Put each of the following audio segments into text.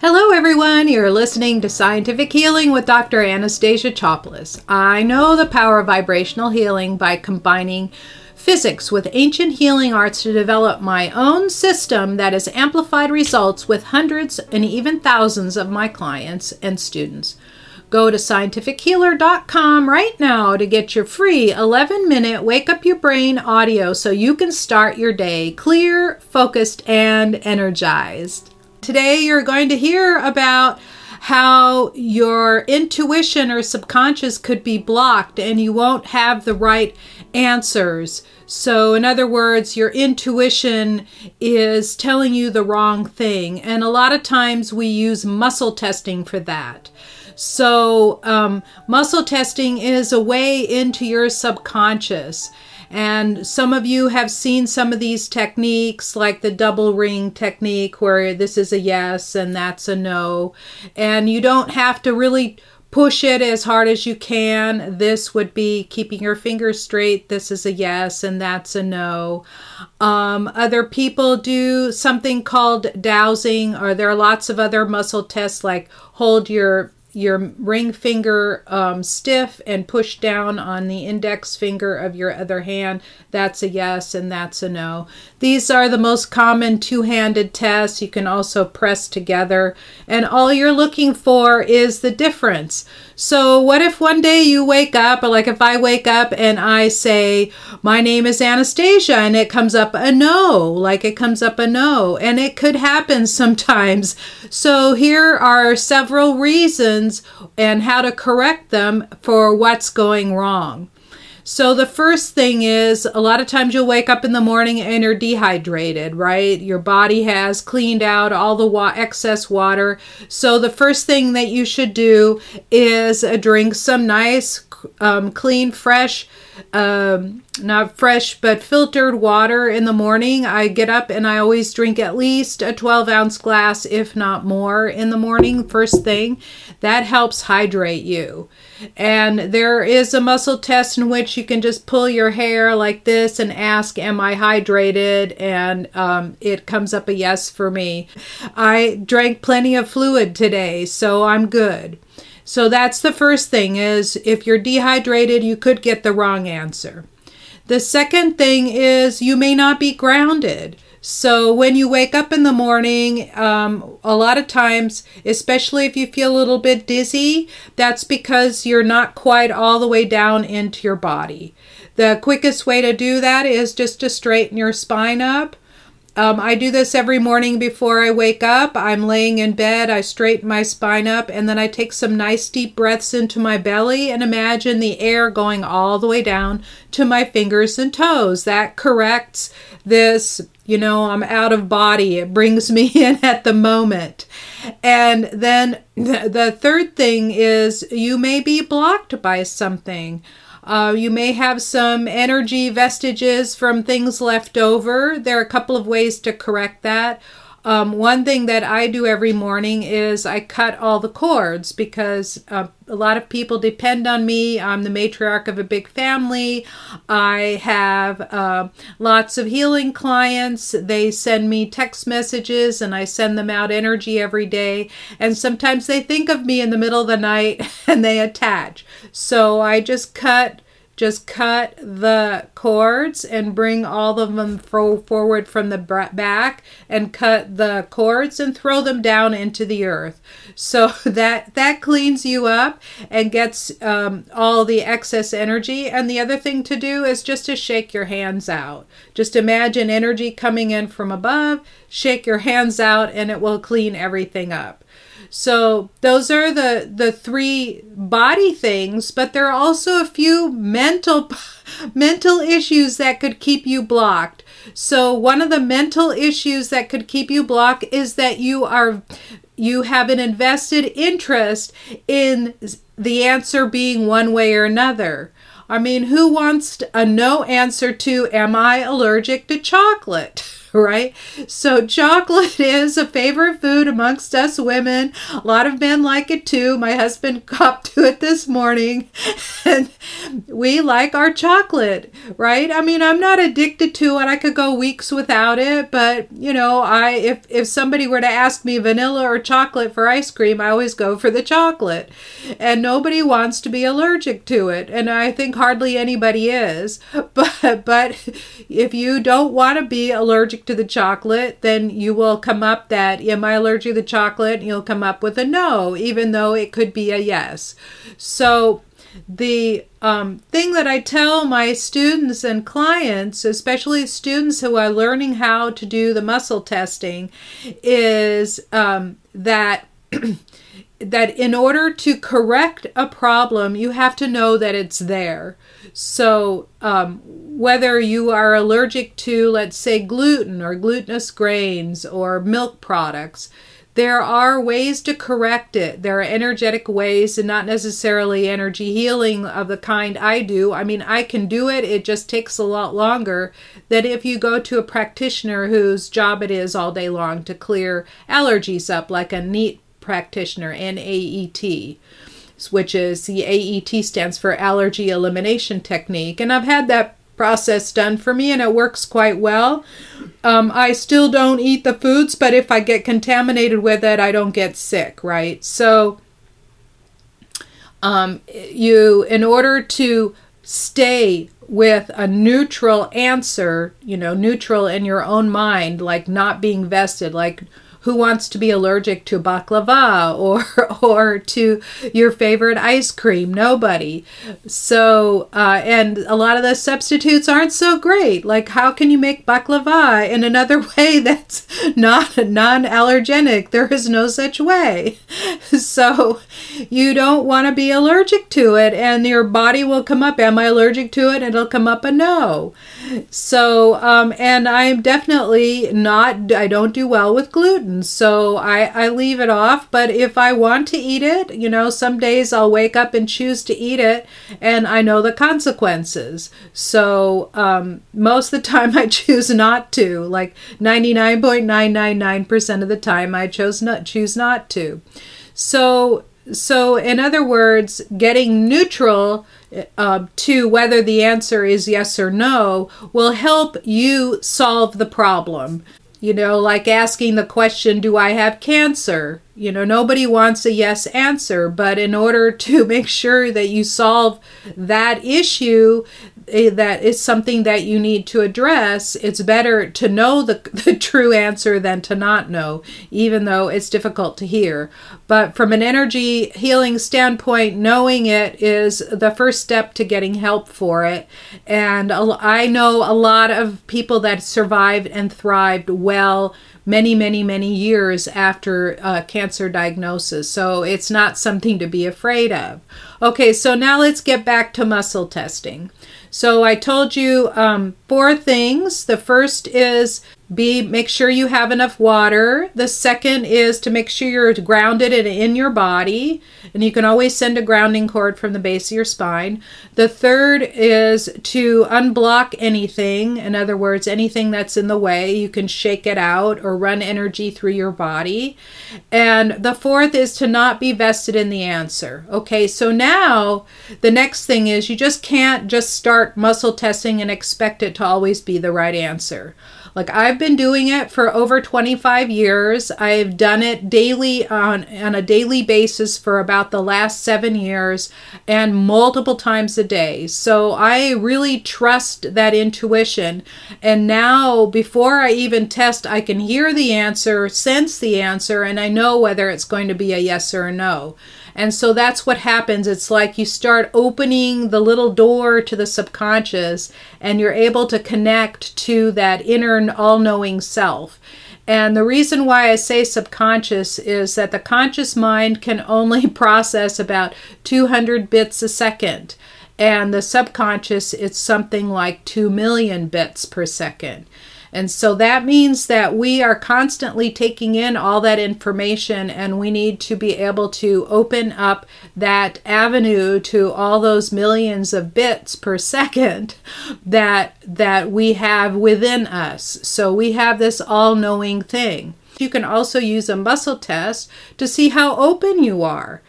Hello, everyone. You're listening to Scientific Healing with Dr. Anastasia Chopelas. I know the power of vibrational healing by combining physics with ancient healing arts to develop my own system that has amplified results with hundreds and even thousands of my clients and students. Go to scientifichealer.com right now to get your free 11 minute Wake Up Your Brain audio so you can start your day clear, focused, and energized. Today, you're going to hear about how your intuition or subconscious could be blocked and you won't have the right answers. So, in other words, your intuition is telling you the wrong thing. And a lot of times we use muscle testing for that. So, um, muscle testing is a way into your subconscious. And some of you have seen some of these techniques, like the double ring technique, where this is a yes and that's a no. And you don't have to really push it as hard as you can. This would be keeping your fingers straight. This is a yes, and that's a no. Um, other people do something called dowsing, or there are lots of other muscle tests like hold your your ring finger um, stiff and push down on the index finger of your other hand. That's a yes and that's a no. These are the most common two handed tests. You can also press together, and all you're looking for is the difference. So, what if one day you wake up, or like if I wake up and I say, My name is Anastasia, and it comes up a no, like it comes up a no, and it could happen sometimes. So, here are several reasons and how to correct them for what's going wrong. So the first thing is a lot of times you'll wake up in the morning and you're dehydrated, right? Your body has cleaned out all the wa- excess water. So the first thing that you should do is drink some nice, um, clean, fresh, um, not fresh, but filtered water in the morning. I get up and I always drink at least a 12 ounce glass, if not more, in the morning, first thing. That helps hydrate you. And there is a muscle test in which you can just pull your hair like this and ask, Am I hydrated? And um, it comes up a yes for me. I drank plenty of fluid today, so I'm good. So that's the first thing is if you're dehydrated, you could get the wrong answer. The second thing is you may not be grounded. So when you wake up in the morning, um, a lot of times, especially if you feel a little bit dizzy, that's because you're not quite all the way down into your body. The quickest way to do that is just to straighten your spine up. Um, I do this every morning before I wake up. I'm laying in bed, I straighten my spine up, and then I take some nice deep breaths into my belly and imagine the air going all the way down to my fingers and toes. That corrects this you know, I'm out of body. It brings me in at the moment. And then the third thing is you may be blocked by something. Uh, you may have some energy vestiges from things left over. There are a couple of ways to correct that. Um, one thing that I do every morning is I cut all the cords because uh, a lot of people depend on me. I'm the matriarch of a big family. I have uh, lots of healing clients. They send me text messages and I send them out energy every day. And sometimes they think of me in the middle of the night and they attach. So I just cut just cut the cords and bring all of them forward from the back and cut the cords and throw them down into the earth. So that that cleans you up and gets um, all the excess energy. And the other thing to do is just to shake your hands out. Just imagine energy coming in from above shake your hands out and it will clean everything up so those are the the three body things, but there are also a few mental mental issues that could keep you blocked. So one of the mental issues that could keep you blocked is that you are you have an invested interest in the answer being one way or another. I mean, who wants a no answer to am I allergic to chocolate? right? So, chocolate is a favorite food amongst us women. A lot of men like it too. My husband copped to it this morning, and we like our chocolate, right? I mean, I'm not addicted to it. I could go weeks without it, but you know, I if if somebody were to ask me vanilla or chocolate for ice cream, I always go for the chocolate. And nobody wants to be allergic to it, and I think hardly anybody is. But but if you don't want to be allergic to the chocolate, then you will come up that, am I allergic to the chocolate? And you'll come up with a no, even though it could be a yes. So the um, thing that I tell my students and clients, especially students who are learning how to do the muscle testing, is um, that. that in order to correct a problem, you have to know that it's there. So, um, whether you are allergic to, let's say, gluten or glutinous grains or milk products, there are ways to correct it. There are energetic ways and not necessarily energy healing of the kind I do. I mean, I can do it, it just takes a lot longer than if you go to a practitioner whose job it is all day long to clear allergies up, like a NEAT practitioner, N-A-E-T which is the AET stands for Allergy Elimination Technique. And I've had that process done for me and it works quite well. Um, I still don't eat the foods, but if I get contaminated with it, I don't get sick, right? So, um, you, in order to stay with a neutral answer, you know, neutral in your own mind, like not being vested, like who wants to be allergic to baklava or or to your favorite ice cream? Nobody. So uh, and a lot of the substitutes aren't so great. Like how can you make baklava in another way that's not non-allergenic? There is no such way. So you don't want to be allergic to it, and your body will come up. Am I allergic to it? It'll come up a no. So um, and I'm definitely not. I don't do well with gluten So I, I leave it off. But if I want to eat it, you know, some days I'll wake up and choose to eat it and I know the consequences. So um, most of the time I choose not to. Like 99.999% of the time I chose not choose not to. So so in other words, getting neutral uh, to whether the answer is yes or no will help you solve the problem. You know, like asking the question, Do I have cancer? You know, nobody wants a yes answer, but in order to make sure that you solve that issue, that is something that you need to address, it's better to know the, the true answer than to not know, even though it's difficult to hear. But from an energy healing standpoint, knowing it is the first step to getting help for it. And I know a lot of people that survived and thrived well many, many, many years after uh, cancer diagnosis. So it's not something to be afraid of. Okay, so now let's get back to muscle testing. So I told you um, four things. The first is be make sure you have enough water. The second is to make sure you're grounded and in your body, and you can always send a grounding cord from the base of your spine. The third is to unblock anything. In other words, anything that's in the way, you can shake it out or run energy through your body. And the fourth is to not be vested in the answer. Okay, so now the next thing is you just can't just start muscle testing and expect it to always be the right answer. Like I've been doing it for over 25 years. I've done it daily on, on a daily basis for about the last seven years and multiple times a day. So I really trust that intuition. And now, before I even test, I can hear the answer, sense the answer, and I know whether it's going to be a yes or a no. And so that's what happens. It's like you start opening the little door to the subconscious and you're able to connect to that inner all knowing self. And the reason why I say subconscious is that the conscious mind can only process about 200 bits a second. And the subconscious, it's something like 2 million bits per second. And so that means that we are constantly taking in all that information and we need to be able to open up that avenue to all those millions of bits per second that that we have within us. So we have this all-knowing thing. You can also use a muscle test to see how open you are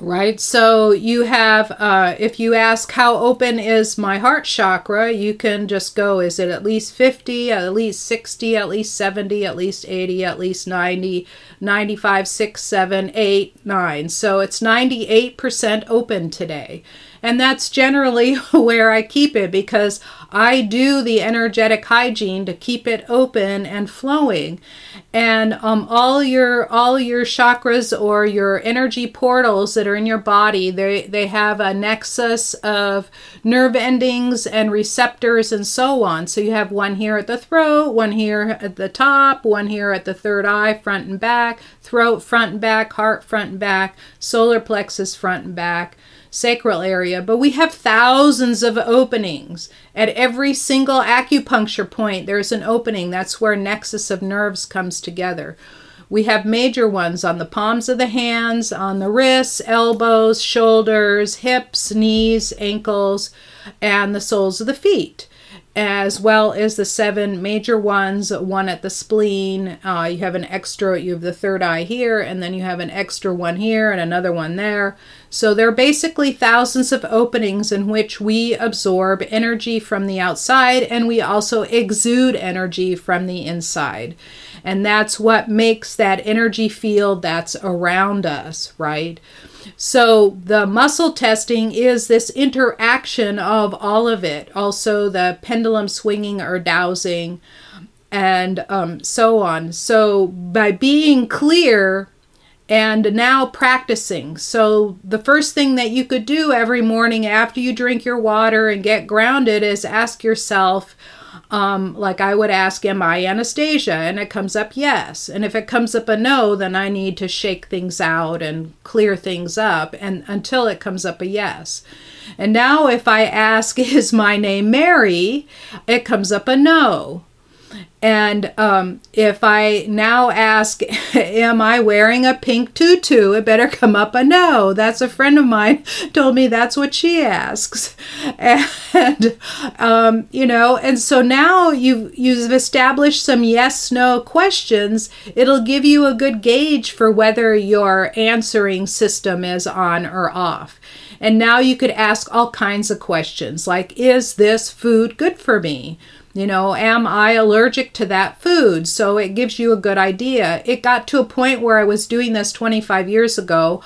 right? So you have, uh, if you ask how open is my heart chakra, you can just go, is it at least 50, at least 60, at least 70, at least 80, at least 90, 95, 6, 7, 8, 9. So it's 98% open today. And that's generally where I keep it because I do the energetic hygiene to keep it open and flowing. And um, all your all your chakras or your energy portals that are in your body, they they have a nexus of nerve endings and receptors and so on. So you have one here at the throat, one here at the top, one here at the third eye, front and back, throat front and back, heart front and back, solar plexus front and back sacral area, but we have thousands of openings. At every single acupuncture point, there's an opening. That's where nexus of nerves comes together. We have major ones on the palms of the hands, on the wrists, elbows, shoulders, hips, knees, ankles, and the soles of the feet as well as the seven major ones one at the spleen. Uh, you have an extra you have the third eye here and then you have an extra one here and another one there. So there are basically thousands of openings in which we absorb energy from the outside and we also exude energy from the inside. And that's what makes that energy field that's around us right so the muscle testing is this interaction of all of it. Also the pendulum swinging or dowsing and um, so on. So by being clear and now practicing. So the first thing that you could do every morning after you drink your water and get grounded is ask yourself, um, like I would ask, Am I Anastasia? And it comes up yes. And if it comes up a no, then I need to shake things out and clear things up and until it comes up a yes. And now if I ask, Is my name Mary? It comes up a no. And um, if I now ask, Am I wearing a pink tutu? It better come up a no. That's a friend of mine told me that's what she asks. And, um, you know, and so now you've, you've established some yes no questions. It'll give you a good gauge for whether your answering system is on or off. And now you could ask all kinds of questions like, Is this food good for me? You know, am I allergic to that food? So it gives you a good idea. It got to a point where I was doing this 25 years ago.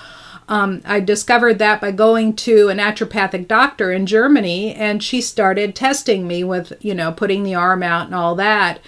Um, I discovered that by going to a naturopathic doctor in Germany, and she started testing me with, you know, putting the arm out and all that.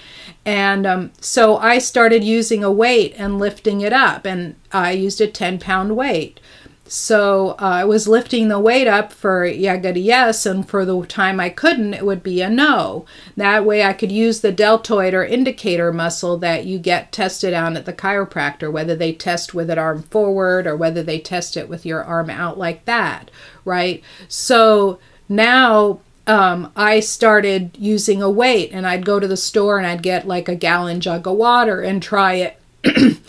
And um, so I started using a weight and lifting it up, and I used a 10 pound weight. So uh, I was lifting the weight up for yeah, a yes, and for the time I couldn't, it would be a no. That way I could use the deltoid or indicator muscle that you get tested on at the chiropractor, whether they test with it arm forward or whether they test it with your arm out like that, right? So now um, I started using a weight, and I'd go to the store and I'd get like a gallon jug of water and try it.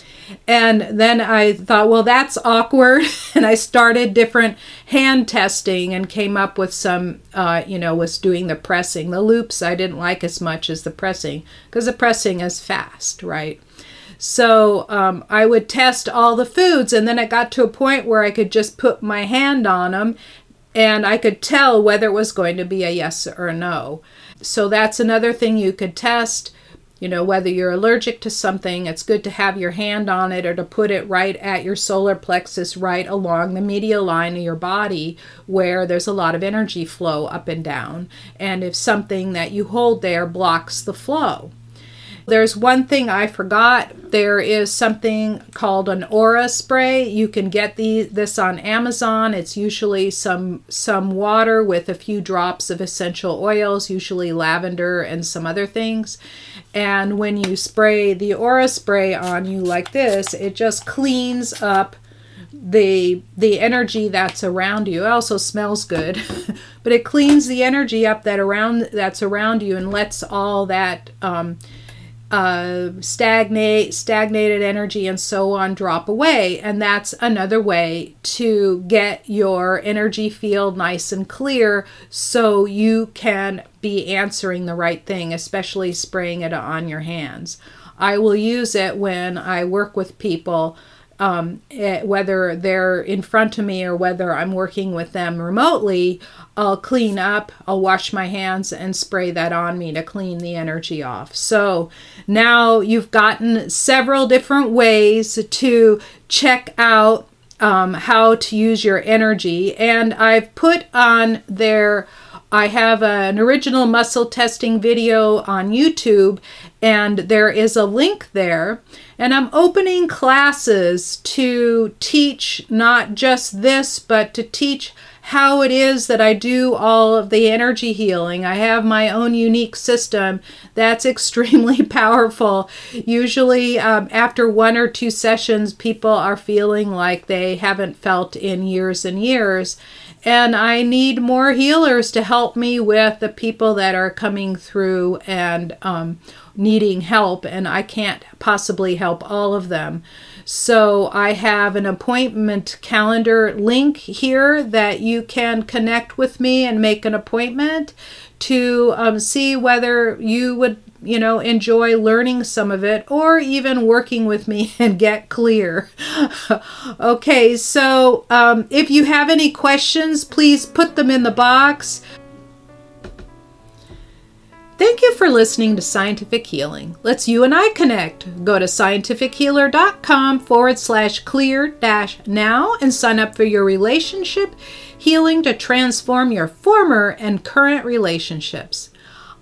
And then I thought, well, that's awkward. and I started different hand testing and came up with some, uh, you know, was doing the pressing. The loops I didn't like as much as the pressing because the pressing is fast, right? So um, I would test all the foods, and then it got to a point where I could just put my hand on them and I could tell whether it was going to be a yes or a no. So that's another thing you could test. You know, whether you're allergic to something, it's good to have your hand on it or to put it right at your solar plexus, right along the medial line of your body where there's a lot of energy flow up and down. And if something that you hold there blocks the flow, there's one thing I forgot. There is something called an aura spray. You can get the, this on Amazon. It's usually some some water with a few drops of essential oils, usually lavender and some other things. And when you spray the aura spray on you like this, it just cleans up the the energy that's around you. It also smells good. but it cleans the energy up that around that's around you and lets all that um, uh, stagnate, stagnated energy, and so on drop away. And that's another way to get your energy field nice and clear so you can be answering the right thing, especially spraying it on your hands. I will use it when I work with people um, it, whether they're in front of me or whether I'm working with them remotely, I'll clean up, I'll wash my hands and spray that on me to clean the energy off. So now you've gotten several different ways to check out um, how to use your energy, and I've put on there. I have an original muscle testing video on YouTube, and there is a link there. And I'm opening classes to teach not just this, but to teach how it is that I do all of the energy healing. I have my own unique system that's extremely powerful. Usually, um, after one or two sessions, people are feeling like they haven't felt in years and years. And I need more healers to help me with the people that are coming through and um, needing help, and I can't possibly help all of them. So I have an appointment calendar link here that you can connect with me and make an appointment to um, see whether you would you know enjoy learning some of it or even working with me and get clear okay so um, if you have any questions please put them in the box Thank you for listening to Scientific Healing. Let's you and I connect. Go to scientifichealer.com forward slash clear dash now and sign up for your relationship healing to transform your former and current relationships.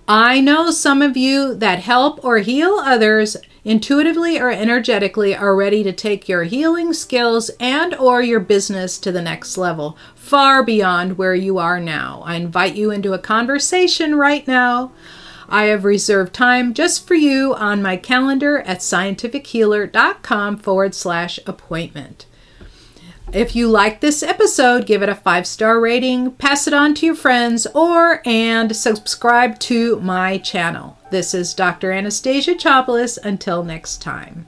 I know some of you that help or heal others intuitively or energetically are ready to take your healing skills and or your business to the next level, far beyond where you are now. I invite you into a conversation right now. I have reserved time just for you on my calendar at scientifichealer.com forward slash appointment. If you like this episode, give it a five star rating, pass it on to your friends, or and subscribe to my channel. This is Dr. Anastasia Chopelas. Until next time.